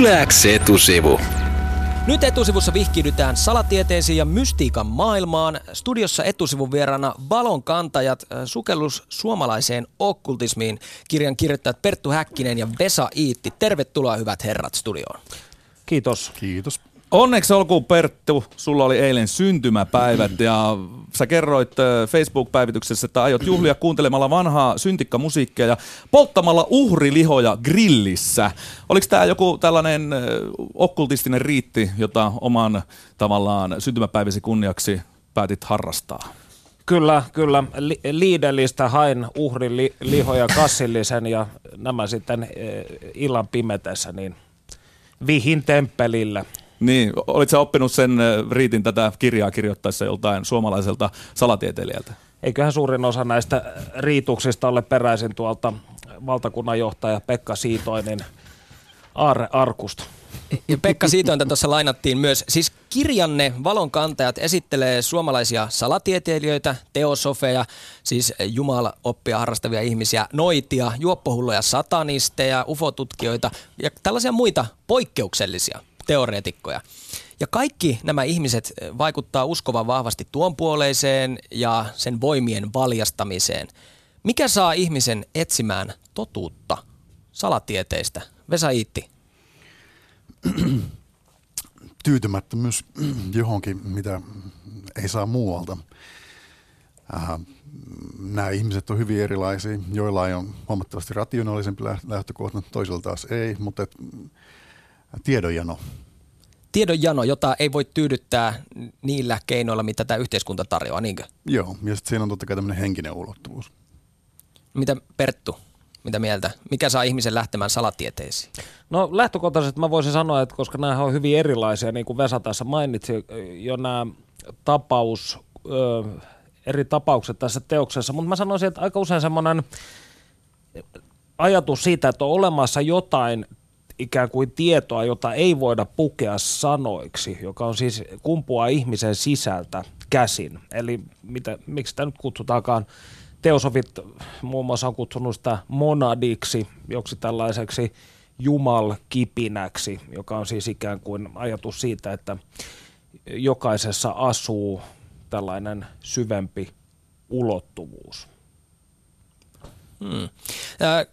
Yläks etusivu. Nyt etusivussa vihkiydytään salatieteisiin ja mystiikan maailmaan. Studiossa etusivun vieraana valon kantajat, äh, sukellus suomalaiseen okkultismiin. Kirjan kirjoittajat Perttu Häkkinen ja Vesa Iitti. Tervetuloa hyvät herrat studioon. Kiitos. Kiitos. Onneksi olkoon Perttu, sulla oli eilen syntymäpäivät ja sä kerroit Facebook-päivityksessä, että aiot juhlia kuuntelemalla vanhaa syntikkamusiikkia ja polttamalla uhrilihoja grillissä. Oliko tämä joku tällainen okkultistinen riitti, jota oman tavallaan syntymäpäiväsi kunniaksi päätit harrastaa? Kyllä, kyllä. Li- Liidelistä hain uhrilihoja kassillisen ja nämä sitten illan pimetessä niin vihin temppelille. Niin, olitko oppinut sen riitin tätä kirjaa kirjoittaessa joltain suomalaiselta salatieteilijältä? Eiköhän suurin osa näistä riituksista ole peräisin tuolta valtakunnanjohtaja Pekka Siitoinin Aarre Arkusta. Ja Pekka Siitointa tuossa lainattiin myös. Siis kirjanne Valon kantajat esittelee suomalaisia salatieteilijöitä, teosofeja, siis jumalaoppia harrastavia ihmisiä, noitia, juoppohulloja satanisteja, ufotutkijoita ja tällaisia muita poikkeuksellisia teoreetikkoja. Ja kaikki nämä ihmiset eh, vaikuttaa uskovan vahvasti tuon puoleiseen ja sen voimien valjastamiseen. Mikä saa ihmisen etsimään totuutta salatieteistä? Vesa Iitti. Tyytymättömyys johonkin, mitä ei saa muualta. Äh, nämä ihmiset on hyvin erilaisia. Joilla on huomattavasti rationaalisempi lähtökohta, toisilla taas ei, mutta et, tiedonjano. Tiedonjano, jota ei voi tyydyttää niillä keinoilla, mitä tämä yhteiskunta tarjoaa, niinkö? Joo, ja sitten siinä on totta kai tämmöinen henkinen ulottuvuus. Mitä Perttu, mitä mieltä? Mikä saa ihmisen lähtemään salatieteisiin? No lähtökohtaisesti mä voisin sanoa, että koska nämä on hyvin erilaisia, niin kuin Vesa tässä mainitsi jo nämä tapaus, ö, eri tapaukset tässä teoksessa, mutta mä sanoisin, että aika usein semmoinen ajatus siitä, että on olemassa jotain ikään kuin tietoa, jota ei voida pukea sanoiksi, joka on siis kumpua ihmisen sisältä käsin. Eli mitä, miksi sitä nyt kutsutaankaan, teosofit muun muassa on kutsunut sitä monadiksi, joksi tällaiseksi jumalkipinäksi, joka on siis ikään kuin ajatus siitä, että jokaisessa asuu tällainen syvempi ulottuvuus. Hmm.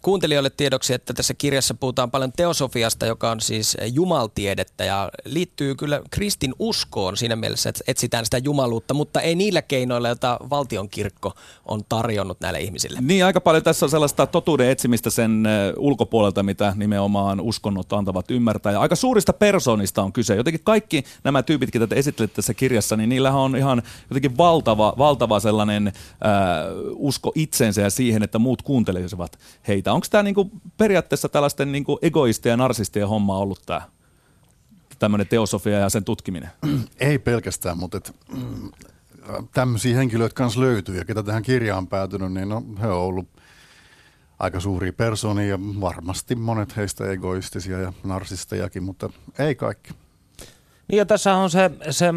Kuuntelijoille tiedoksi, että tässä kirjassa puhutaan paljon teosofiasta, joka on siis jumaltiedettä ja liittyy kyllä kristin uskoon siinä mielessä, että etsitään sitä jumaluutta, mutta ei niillä keinoilla, joita valtionkirkko on tarjonnut näille ihmisille. Niin, aika paljon tässä on sellaista totuuden etsimistä sen ulkopuolelta, mitä nimenomaan uskonnot antavat ymmärtää. Ja aika suurista persoonista on kyse. Jotenkin kaikki nämä tyypit, joita te tässä kirjassa, niin niillä on ihan jotenkin valtava, valtava sellainen äh, usko itsensä ja siihen, että muut kuuntelevat kuuntelisivat heitä. Onko tämä niinku periaatteessa tällaisten niinku egoistien ja narsistien homma ollut tämä tämmöinen teosofia ja sen tutkiminen? Ei pelkästään, mutta et, tämmöisiä henkilöitä kanssa löytyy ja ketä tähän kirjaan päätynyt, niin no, he on ollut aika suuria persoonia ja varmasti monet heistä egoistisia ja narsistejakin, mutta ei kaikki. Niin ja tässä on se, se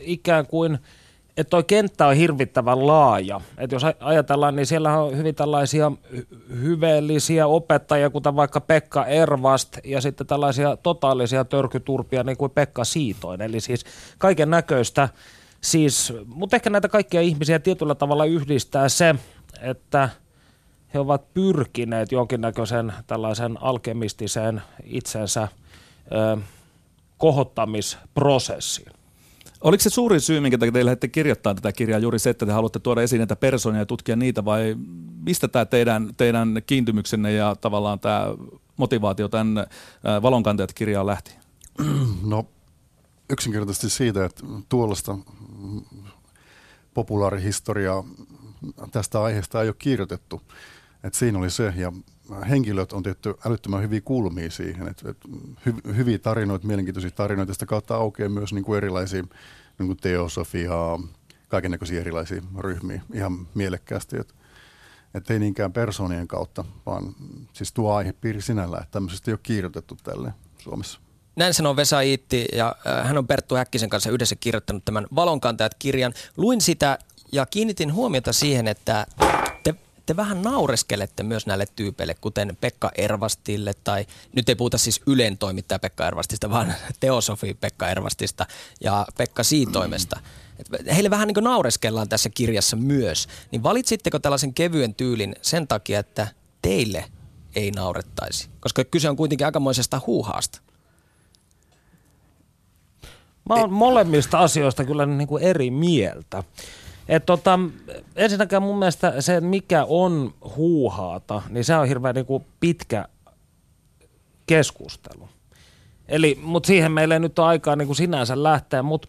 ikään kuin – että tuo kenttä on hirvittävän laaja. Että jos ajatellaan, niin siellä on hyvin tällaisia hyveellisiä opettajia, kuten vaikka Pekka Ervast, ja sitten tällaisia totaalisia törkyturpia, niin kuin Pekka Siitoin. Eli siis kaiken näköistä. Siis, mutta ehkä näitä kaikkia ihmisiä tietyllä tavalla yhdistää se, että he ovat pyrkineet jonkinnäköisen tällaisen alkemistiseen itsensä ö, kohottamisprosessiin. Oliko se suurin syy, minkä te lähdette kirjoittamaan tätä kirjaa, juuri se, että te haluatte tuoda esiin näitä persoonia ja tutkia niitä, vai mistä tämä teidän, teidän kiintymyksenne ja tavallaan tämä motivaatio tämän valonkantajat kirjaan lähti? No yksinkertaisesti siitä, että tuollaista populaarihistoriaa tästä aiheesta ei ole kirjoitettu. Et siinä oli se, ja henkilöt on tehty älyttömän hyviä kulmia siihen, että, että hy, hyviä tarinoita, mielenkiintoisia tarinoita, sitä kautta aukeaa myös niin kuin erilaisia niin kuin teosofiaa, kaikenlaisia erilaisia ryhmiä ihan mielekkäästi, että, että ei niinkään persoonien kautta, vaan siis tuo aihepiiri sinällään, että tämmöisestä ei ole kirjoitettu tälle Suomessa. Näin sanoo Vesa Iitti ja hän on Perttu Häkkisen kanssa yhdessä kirjoittanut tämän Valonkantajat-kirjan. Luin sitä ja kiinnitin huomiota siihen, että te vähän naureskelette myös näille tyypeille, kuten Pekka Ervastille tai nyt ei puhuta siis Ylen toimittaja Pekka Ervastista, vaan teosofi Pekka Ervastista ja Pekka Siitoimesta. Et heille vähän niin kuin naureskellaan tässä kirjassa myös. Niin valitsitteko tällaisen kevyen tyylin sen takia, että teille ei naurettaisi? Koska kyse on kuitenkin aikamoisesta huuhaasta. Mä oon molemmista asioista kyllä niin kuin eri mieltä. Et tota, ensinnäkään mun mielestä se, mikä on huuhaata, niin se on hirveän niin kuin pitkä keskustelu. Eli, mutta siihen meillä ei nyt ole aikaa niin kuin sinänsä lähteä, mutta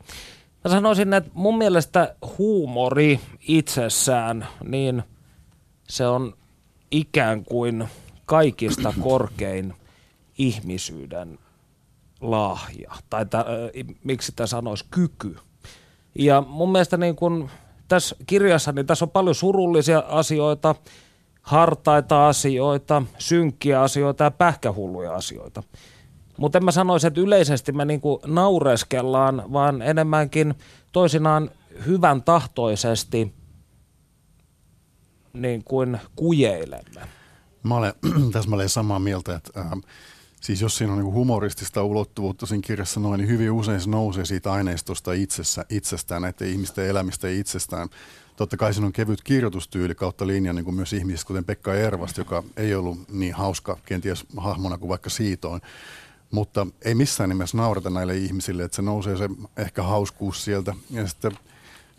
mä sanoisin, että mun mielestä huumori itsessään, niin se on ikään kuin kaikista korkein ihmisyyden lahja, tai tä, miksi tämä sanoisi, kyky. Ja mun mielestä niin kun tässä kirjassa, niin tässä on paljon surullisia asioita, hartaita asioita, synkkiä asioita ja pähkähulluja asioita. Mutta en mä sanoisi, että yleisesti me niinku naureskellaan, vaan enemmänkin toisinaan hyvän tahtoisesti niin kuin kujeilemme. Mä olen täsmälleen samaa mieltä, että äh, Siis jos siinä on niin humoristista ulottuvuutta siinä kirjassa noin, niin hyvin usein se nousee siitä aineistosta itsessä, itsestään, näiden ihmisten elämistä itsestään. Totta kai siinä on kevyt kirjoitustyyli kautta linjan niin kuin myös ihmisistä, kuten Pekka Ervast, joka ei ollut niin hauska kenties hahmona kuin vaikka Siitoin. Mutta ei missään nimessä naurata näille ihmisille, että se nousee se ehkä hauskuus sieltä. Ja sitten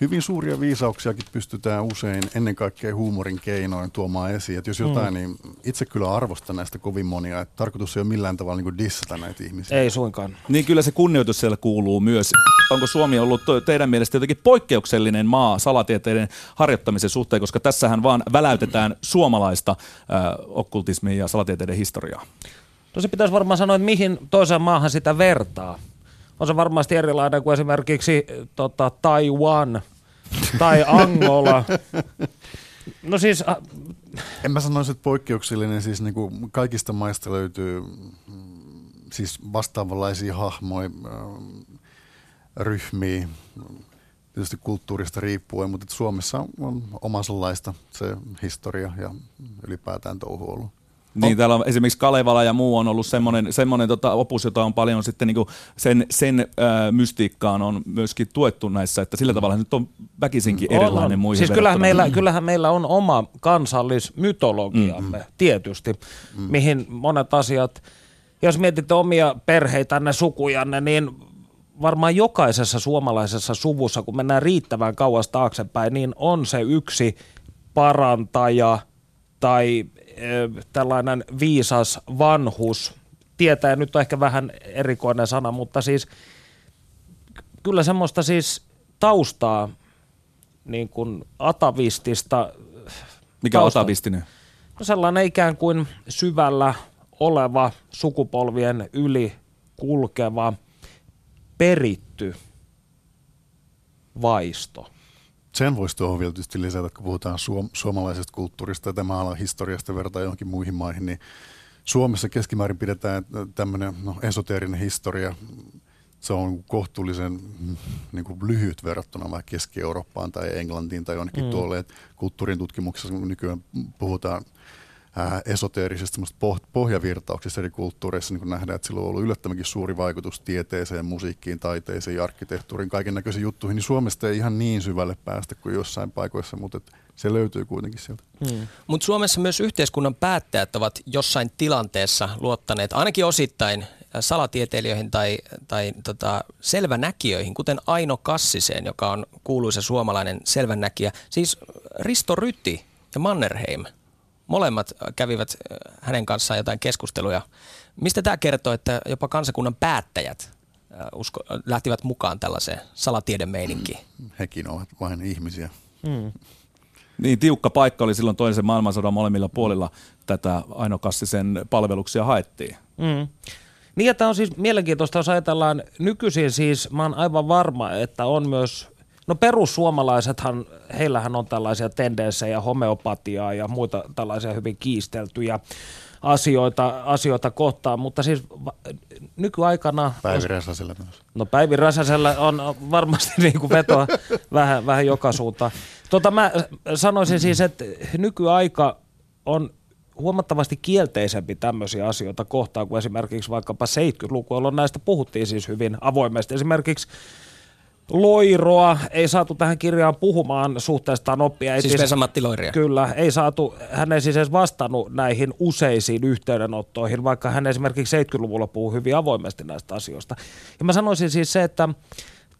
hyvin suuria viisauksiakin pystytään usein ennen kaikkea huumorin keinoin tuomaan esiin. Että jos mm. jotain, mm. niin itse kyllä arvostan näistä kovin monia. Että tarkoitus ei ole millään tavalla niin kuin dissata näitä ihmisiä. Ei suinkaan. Niin kyllä se kunnioitus siellä kuuluu myös. Onko Suomi ollut teidän mielestä jotenkin poikkeuksellinen maa salatieteiden harjoittamisen suhteen, koska tässähän vaan väläytetään suomalaista äh, okkultismia ja salatieteiden historiaa? No se pitäisi varmaan sanoa, että mihin toiseen maahan sitä vertaa on se varmasti erilainen kuin esimerkiksi tota, Taiwan tai Angola. No siis... Äh, en mä sanoisi, että poikkeuksellinen. Siis niin kuin kaikista maista löytyy mm, siis vastaavanlaisia hahmoja, ryhmiä, tietysti kulttuurista riippuen, mutta Suomessa on omanlaista se historia ja ylipäätään touhu ollut. Niin, täällä on esimerkiksi Kalevala ja muu on ollut semmoinen, semmoinen tota, opus, jota on paljon sitten niin sen, sen ää, mystiikkaan on myöskin tuettu näissä, että sillä tavalla nyt on väkisinkin erilainen on, muihin Siis kyllähän meillä, kyllähän meillä on oma kansallismytologiamme, mm. tietysti, mm. mihin monet asiat, jos mietitte omia perheitänne, sukujanne, niin varmaan jokaisessa suomalaisessa suvussa, kun mennään riittävän kauas taaksepäin, niin on se yksi parantaja tai tällainen viisas vanhus, tietää nyt on ehkä vähän erikoinen sana, mutta siis kyllä semmoista siis taustaa niin kuin atavistista. Mikä tausta, on atavistinen? No sellainen ikään kuin syvällä oleva, sukupolvien yli kulkeva, peritty vaisto. Sen voisi tuohon vielä tietysti lisätä, kun puhutaan suom- suomalaisesta kulttuurista ja tämä ala historiasta vertaa johonkin muihin maihin, niin Suomessa keskimäärin pidetään tämmöinen no, esoteerinen historia, se on kohtuullisen niin kuin lyhyt verrattuna vaikka Keski-Eurooppaan tai Englantiin tai jonnekin mm. tuolle. Kulttuurin tutkimuksessa nykyään puhutaan – ää, esoteerisesta pohjavirtauksista eri kulttuureissa, niin nähdään, että sillä on ollut yllättävänkin suuri vaikutus tieteeseen, musiikkiin, taiteeseen ja arkkitehtuuriin, kaiken näköisiin juttuihin, niin Suomesta ei ihan niin syvälle päästä kuin jossain paikoissa, mutta se löytyy kuitenkin sieltä. Hmm. Mutta Suomessa myös yhteiskunnan päättäjät ovat jossain tilanteessa luottaneet ainakin osittain salatieteilijöihin tai, tai tota, selvänäkijöihin, kuten Aino Kassiseen, joka on kuuluisa suomalainen selvänäkijä. Siis Risto Ryti ja Mannerheim – molemmat kävivät äh, hänen kanssaan jotain keskusteluja. Mistä tämä kertoo, että jopa kansakunnan päättäjät äh, usko, lähtivät mukaan tällaiseen salatiedemeininkiin? Hekin ovat vain ihmisiä. Mm. Niin, tiukka paikka oli silloin toisen maailmansodan molemmilla puolilla tätä Aino Kassisen palveluksia haettiin. Mm. Niin, ja tämä on siis mielenkiintoista, jos ajatellaan nykyisin siis, mä oon aivan varma, että on myös No perussuomalaisethan, heillähän on tällaisia tendenssejä, homeopatiaa ja muita tällaisia hyvin kiisteltyjä asioita, asioita kohtaan, mutta siis nykyaikana... Päivi Räsäsellä myös. No Päivi Räsäsellä on varmasti niin kuin vetoa vähän, vähän joka suuntaan. Tota, mä sanoisin siis, että nykyaika on huomattavasti kielteisempi tämmöisiä asioita kohtaan kuin esimerkiksi vaikkapa 70-luku, jolloin näistä puhuttiin siis hyvin avoimesti. Esimerkiksi Loiroa ei saatu tähän kirjaan puhumaan suhteestaan oppia. Ei siis Vesa-Matti Loiria. Kyllä, ei saatu, hän ei siis edes vastannut näihin useisiin yhteydenottoihin, vaikka hän esimerkiksi 70-luvulla puhuu hyvin avoimesti näistä asioista. Ja mä sanoisin siis se, että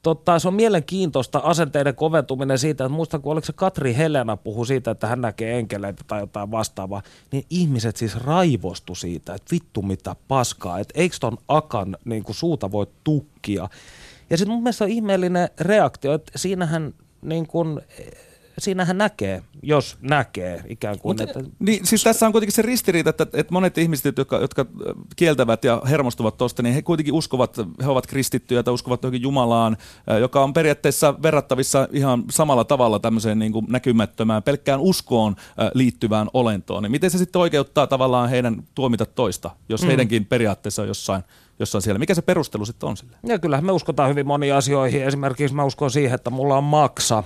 Totta, se on mielenkiintoista asenteiden koventuminen siitä, että muistan, kun oliko se Katri Helena puhu siitä, että hän näkee enkeleitä tai jotain vastaavaa, niin ihmiset siis raivostu siitä, että vittu mitä paskaa, että eikö ton akan niin kuin suuta voi tukkia. Ja sitten mun mielestä on ihmeellinen reaktio, että siinähän niin kuin, siinähän näkee, jos näkee ikään kuin. Mut, että... niin, siis tässä on kuitenkin se ristiriita, että, että monet ihmiset, jotka, jotka kieltävät ja hermostuvat tuosta, niin he kuitenkin uskovat, he ovat kristittyjä tai uskovat johonkin Jumalaan, joka on periaatteessa verrattavissa ihan samalla tavalla tämmöiseen niin kuin näkymättömään, pelkkään uskoon liittyvään olentoon. Niin miten se sitten oikeuttaa tavallaan heidän tuomita toista, jos mm. heidänkin periaatteessa on jossain jossain siellä. Mikä se perustelu sitten on sille? Ja kyllähän me uskotaan hyvin moniin asioihin. Esimerkiksi mä uskon siihen, että mulla on maksa,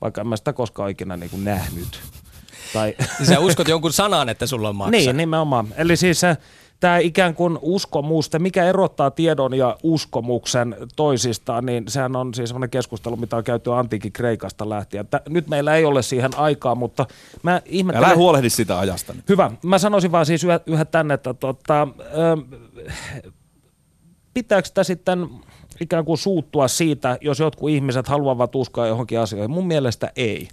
vaikka en mä sitä koskaan ikinä niin kuin nähnyt. Tai... Sä uskot jonkun sanan, että sulla on maksa. Niin, nimenomaan. Eli siis se, tämä ikään kuin uskomus, mikä erottaa tiedon ja uskomuksen toisistaan, niin sehän on siis sellainen keskustelu, mitä on käyty antiikin Kreikasta lähtien. Nyt meillä ei ole siihen aikaa, mutta mä ihmettelen... Älä huolehdi sitä ajasta nyt. Hyvä. Mä sanoisin vaan siis yhä, yhä tänne, että tota, pitääkö sitä sitten ikään kuin suuttua siitä, jos jotkut ihmiset haluavat uskoa johonkin asioihin? Mun mielestä ei.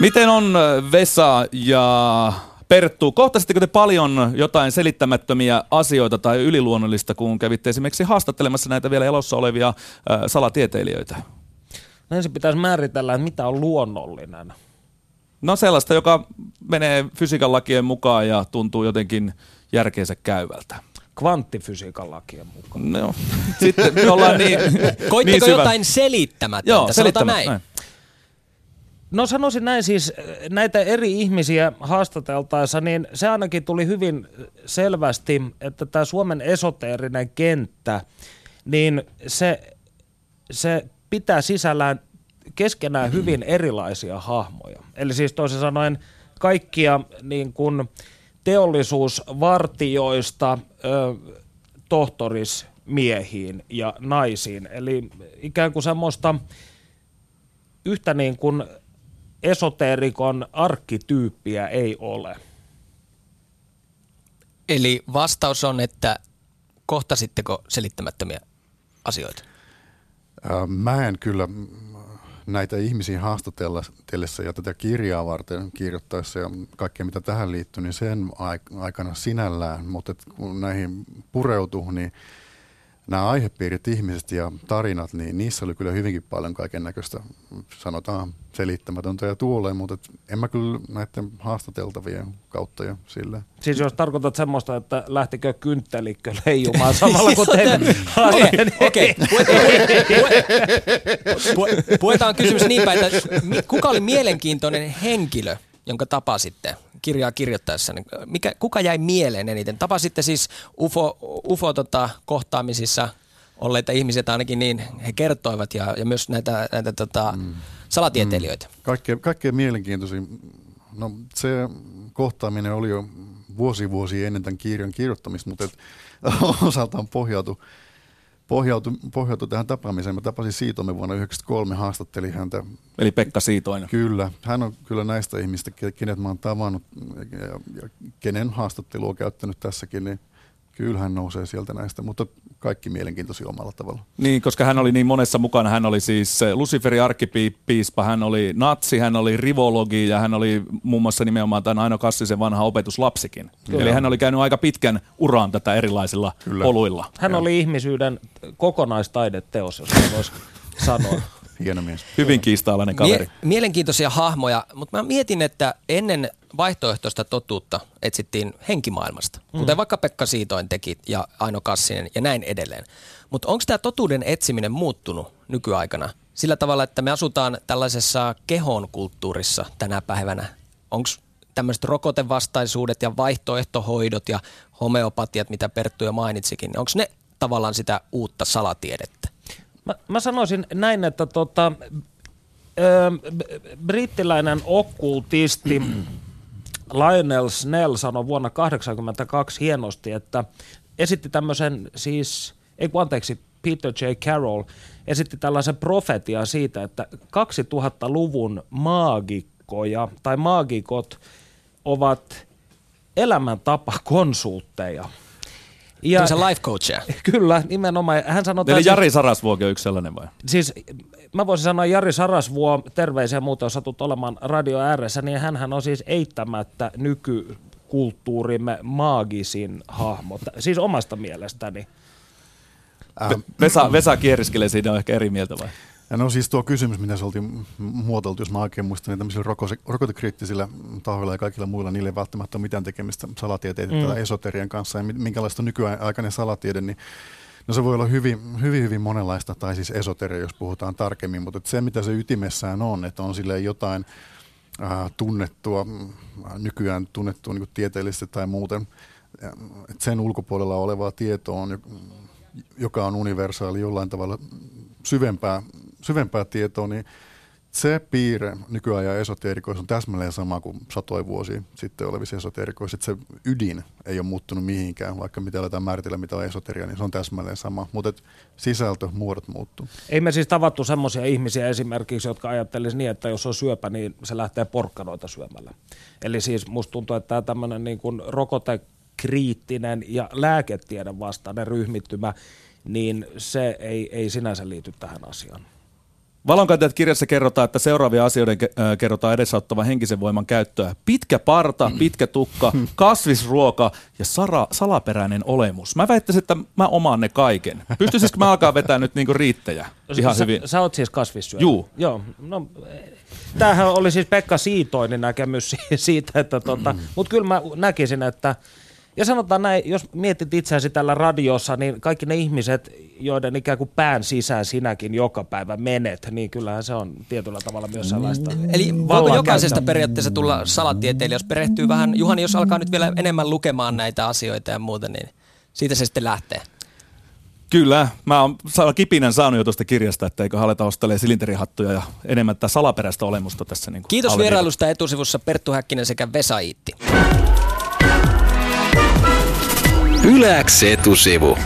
Miten on Vesa ja Perttu, kohtasitteko te paljon jotain selittämättömiä asioita tai yliluonnollista, kun kävitte esimerkiksi haastattelemassa näitä vielä elossa olevia äh, salatieteilijöitä? No ensin pitäisi määritellä, että mitä on luonnollinen. No sellaista, joka menee fysiikan lakien mukaan ja tuntuu jotenkin järkeensä käyvältä kvanttifysiikan lakien mukaan. No, sitten me ollaan niin Koitteko niin jotain selittämättä? Joo, selittämättä. Näin. näin. No sanoisin näin siis, näitä eri ihmisiä haastateltaessa, niin se ainakin tuli hyvin selvästi, että tämä Suomen esoteerinen kenttä, niin se, se pitää sisällään keskenään hyvin erilaisia hahmoja. Eli siis toisin sanoen kaikkia niin kuin, teollisuusvartioista ö, tohtorismiehiin ja naisiin. Eli ikään kuin semmoista yhtä niin kuin esoteerikon arkkityyppiä ei ole. Eli vastaus on, että kohtasitteko selittämättömiä asioita? Mä en kyllä näitä ihmisiä haastatellessa ja tätä kirjaa varten kirjoittaessa ja kaikkea mitä tähän liittyy, niin sen aikana sinällään, mutta kun näihin pureutuu, niin nämä aihepiirit, ihmiset ja tarinat, niin niissä oli kyllä hyvinkin paljon kaiken näköistä, sanotaan selittämätöntä ja tuoleen, mutta et en mä kyllä näiden haastateltavien kautta ja sille. Siis jos tarkoitat semmoista, että lähtikö kynttelikkö leijumaan samalla kuin teidän Okei, puetaan kysymys niin päin, että kuka oli mielenkiintoinen henkilö, jonka tapasitte kirjaa kirjoittaessa, niin mikä, kuka jäi mieleen eniten? Tapasitte siis UFO, UFO tota, kohtaamisissa olleita ihmisiä, ainakin niin he kertoivat, ja, ja myös näitä, näitä tota, mm. salatieteilijöitä. Mm. Kaikkein, kaikkein mielenkiintoisin, no se kohtaaminen oli jo vuosi vuosi ennen tämän kirjan kirjoittamista, mutta et, osaltaan pohjautui pohjautui, pohjautui tähän tapaamiseen. Mä tapasin Siitomme vuonna 1993, haastattelin häntä. Eli Pekka Siitoinen. Kyllä. Hän on kyllä näistä ihmistä, kenet mä oon tavannut ja, ja kenen haastattelua käyttänyt tässäkin, niin Kyllä hän nousee sieltä näistä, mutta kaikki mielenkiintoisia omalla tavalla. Niin, koska hän oli niin monessa mukana. Hän oli siis Luciferin arkkipiispa, hän oli natsi, hän oli rivologi ja hän oli muun muassa nimenomaan tämän Aino Kassisen vanha opetuslapsikin. Kyllä. Eli hän oli käynyt aika pitkän uran tätä erilaisilla Kyllä. oluilla. Hän ja. oli ihmisyyden kokonaistaideteos, jos voisi sanoa. Hieno mies. Hyvin kiistaalainen kaveri. Mie- mielenkiintoisia hahmoja, mutta mä mietin, että ennen vaihtoehtoista totuutta etsittiin henkimaailmasta, mm. kuten vaikka Pekka Siitoin teki ja Aino Kassinen ja näin edelleen. Mutta onko tämä totuuden etsiminen muuttunut nykyaikana sillä tavalla, että me asutaan tällaisessa kehon kulttuurissa tänä päivänä? Onko tämmöiset rokotevastaisuudet ja vaihtoehtohoidot ja homeopatiat, mitä Perttu jo mainitsikin, onko ne tavallaan sitä uutta salatiedettä? Mä, mä sanoisin näin, että tota, brittiläinen okkultisti Lionel Snell sanoi vuonna 1982 hienosti, että esitti tämmöisen siis, ei kun anteeksi, Peter J. Carroll esitti tällaisen profetian siitä, että 2000-luvun maagikkoja tai maagikot ovat elämäntapakonsultteja. Ja, se life coach. Kyllä, nimenomaan. Hän sanoi, Eli Jari Sarasvuokin on yksi sellainen vai? Siis mä voisin sanoa Jari Sarasvuo, terveisiä muuta, jos satut olemaan radio ääressä, niin hän on siis eittämättä nykykulttuurimme maagisin hahmo. Siis omasta mielestäni. Ähm. Vesa, Vesa kieriskelee siinä on ehkä eri mieltä vai? Ja no siis tuo kysymys, mitä se oltiin muotoiltu, jos mä oikein muistan, niin tämmöisillä rokotekriittisillä tahoilla ja kaikilla muilla, niille ei välttämättä ole mitään tekemistä salatieteiden mm. tai esoterian kanssa. Ja minkälaista nykyaikainen salatiede, niin No se voi olla hyvin, hyvin, hyvin monenlaista, tai siis esoteria, jos puhutaan tarkemmin, mutta se mitä se ytimessään on, että on sille jotain äh, tunnettua, äh, nykyään tunnettua niin tieteellisesti tai muuten, että sen ulkopuolella olevaa tietoa on, joka on universaali jollain tavalla syvempää, syvempää tietoa, niin se piirre nykyajan esoteerikoissa on täsmälleen sama kuin satoi vuosi sitten olevissa esoteerikoissa, että se ydin ei ole muuttunut mihinkään, vaikka mitä aletaan määritellä, mitä on esoteria, niin se on täsmälleen sama, mutta sisältö, muodot muuttuu. Ei me siis tavattu semmoisia ihmisiä esimerkiksi, jotka ajattelisivat niin, että jos on syöpä, niin se lähtee porkkanoita syömällä. Eli siis musta tuntuu, että tämä tämmöinen niin kuin rokotekriittinen ja lääketiedon vastainen ryhmittymä, niin se ei, ei sinänsä liity tähän asiaan. Valonkantajat kirjassa kerrotaan, että seuraavia asioiden kerrotaan edesauttavan henkisen voiman käyttöä. Pitkä parta, pitkä tukka, kasvisruoka ja sara, salaperäinen olemus. Mä väittäisin, että mä omaan ne kaiken. Pystyisikö mä alkaa vetää nyt niinku riittäjä? Ihan sä, hyvin. Sä oot siis kasvissyöjä? Juu. Joo. No, tämähän oli siis Pekka Siitoinen näkemys siitä, että tota, mutta kyllä mä näkisin, että ja sanotaan näin, jos mietit itseäsi tällä radiossa, niin kaikki ne ihmiset, joiden ikään kuin pään sisään sinäkin joka päivä menet, niin kyllähän se on tietyllä tavalla myös sellaista. Mm. Eli voiko jokaisesta periaatteessa tulla salatieteilijä, jos perehtyy vähän, Juhani, jos alkaa nyt vielä enemmän lukemaan näitä asioita ja muuta, niin siitä se sitten lähtee. Kyllä, mä oon kipinän saanut jo tuosta kirjasta, että eikö aleta ostelemaan silinterihattuja ja enemmän tätä salaperäistä olemusta tässä. Niin Kiitos vierailusta etusivussa Perttu Häkkinen sekä Vesa Iitti. Yläks etusivu.